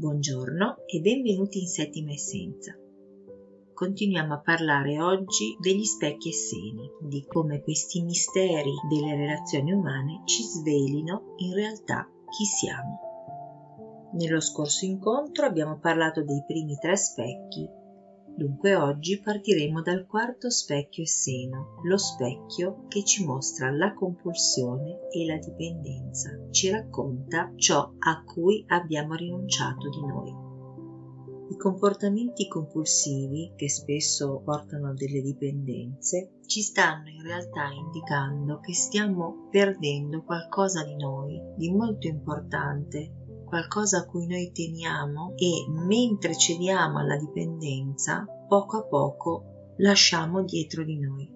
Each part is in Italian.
Buongiorno e benvenuti in Settima Essenza. Continuiamo a parlare oggi degli specchi e seni, di come questi misteri delle relazioni umane ci svelino in realtà chi siamo. Nello scorso incontro abbiamo parlato dei primi tre specchi Dunque oggi partiremo dal quarto specchio e seno, lo specchio che ci mostra la compulsione e la dipendenza, ci racconta ciò a cui abbiamo rinunciato di noi. I comportamenti compulsivi, che spesso portano a delle dipendenze, ci stanno in realtà indicando che stiamo perdendo qualcosa di noi, di molto importante, qualcosa a cui noi teniamo e mentre cediamo alla dipendenza, poco a poco lasciamo dietro di noi.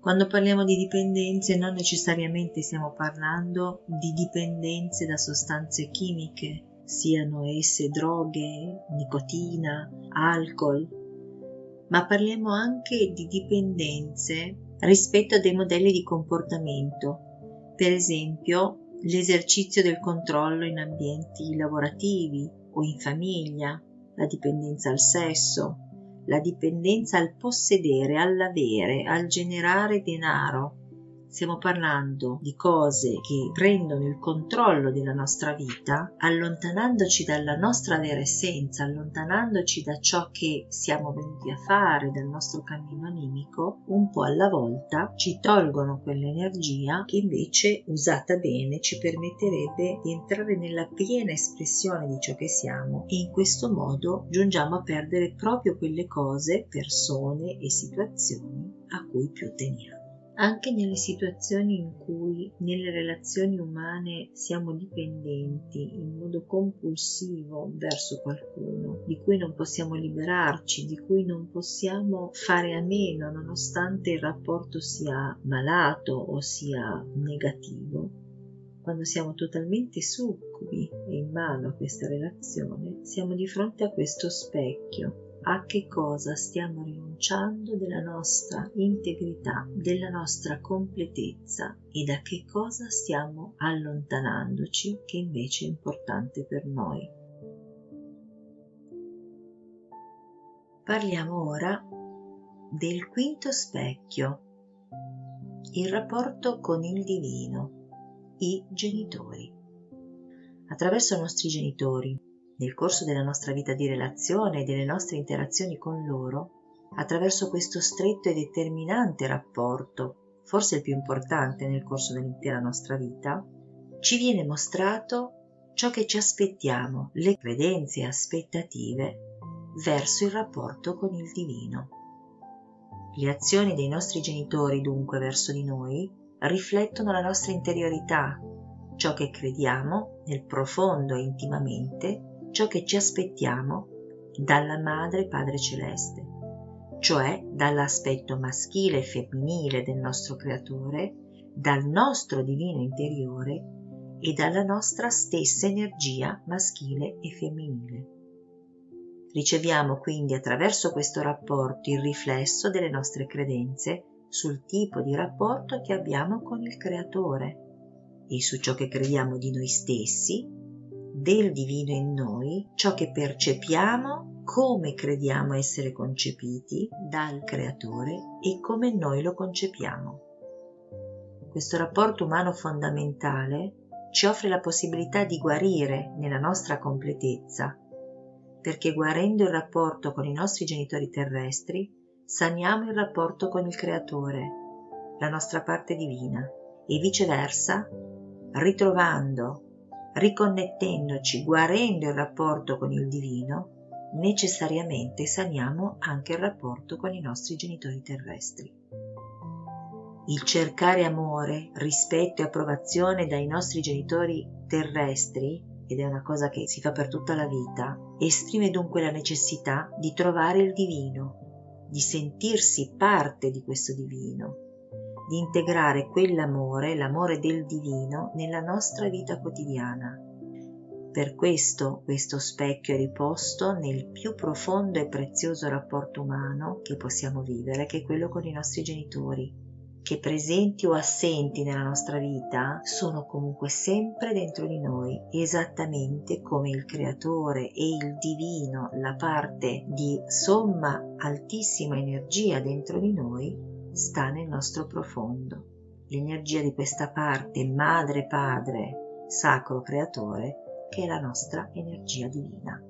Quando parliamo di dipendenze non necessariamente stiamo parlando di dipendenze da sostanze chimiche, siano esse droghe, nicotina, alcol, ma parliamo anche di dipendenze rispetto a dei modelli di comportamento. Per esempio, l'esercizio del controllo in ambienti lavorativi o in famiglia, la dipendenza al sesso, la dipendenza al possedere, all'avere, al generare denaro, Stiamo parlando di cose che prendono il controllo della nostra vita, allontanandoci dalla nostra vera essenza, allontanandoci da ciò che siamo venuti a fare, dal nostro cammino animico, un po' alla volta ci tolgono quell'energia che invece usata bene ci permetterebbe di entrare nella piena espressione di ciò che siamo e in questo modo giungiamo a perdere proprio quelle cose, persone e situazioni a cui più teniamo. Anche nelle situazioni in cui nelle relazioni umane siamo dipendenti in modo compulsivo verso qualcuno, di cui non possiamo liberarci, di cui non possiamo fare a meno nonostante il rapporto sia malato o sia negativo, quando siamo totalmente succubi e in mano a questa relazione, siamo di fronte a questo specchio a che cosa stiamo rinunciando della nostra integrità, della nostra completezza e da che cosa stiamo allontanandoci che invece è importante per noi. Parliamo ora del quinto specchio, il rapporto con il divino, i genitori. Attraverso i nostri genitori nel corso della nostra vita di relazione e delle nostre interazioni con loro, attraverso questo stretto e determinante rapporto, forse il più importante nel corso dell'intera nostra vita, ci viene mostrato ciò che ci aspettiamo, le credenze e aspettative verso il rapporto con il divino. Le azioni dei nostri genitori dunque verso di noi riflettono la nostra interiorità, ciò che crediamo nel profondo e intimamente ciò che ci aspettiamo dalla Madre Padre Celeste, cioè dall'aspetto maschile e femminile del nostro Creatore, dal nostro divino interiore e dalla nostra stessa energia maschile e femminile. Riceviamo quindi attraverso questo rapporto il riflesso delle nostre credenze sul tipo di rapporto che abbiamo con il Creatore e su ciò che crediamo di noi stessi del divino in noi, ciò che percepiamo, come crediamo essere concepiti dal creatore e come noi lo concepiamo. Questo rapporto umano fondamentale ci offre la possibilità di guarire nella nostra completezza, perché guarendo il rapporto con i nostri genitori terrestri, saniamo il rapporto con il creatore, la nostra parte divina, e viceversa, ritrovando riconnettendoci, guarendo il rapporto con il divino, necessariamente saniamo anche il rapporto con i nostri genitori terrestri. Il cercare amore, rispetto e approvazione dai nostri genitori terrestri, ed è una cosa che si fa per tutta la vita, esprime dunque la necessità di trovare il divino, di sentirsi parte di questo divino, di integrare quell'amore, l'amore del divino, nella nostra vita quotidiana. Per questo questo specchio è riposto nel più profondo e prezioso rapporto umano che possiamo vivere, che è quello con i nostri genitori, che presenti o assenti nella nostra vita sono comunque sempre dentro di noi, esattamente come il creatore e il divino, la parte di somma altissima energia dentro di noi, sta nel nostro profondo. L'energia di questa parte madre padre, sacro creatore, che è la nostra energia divina.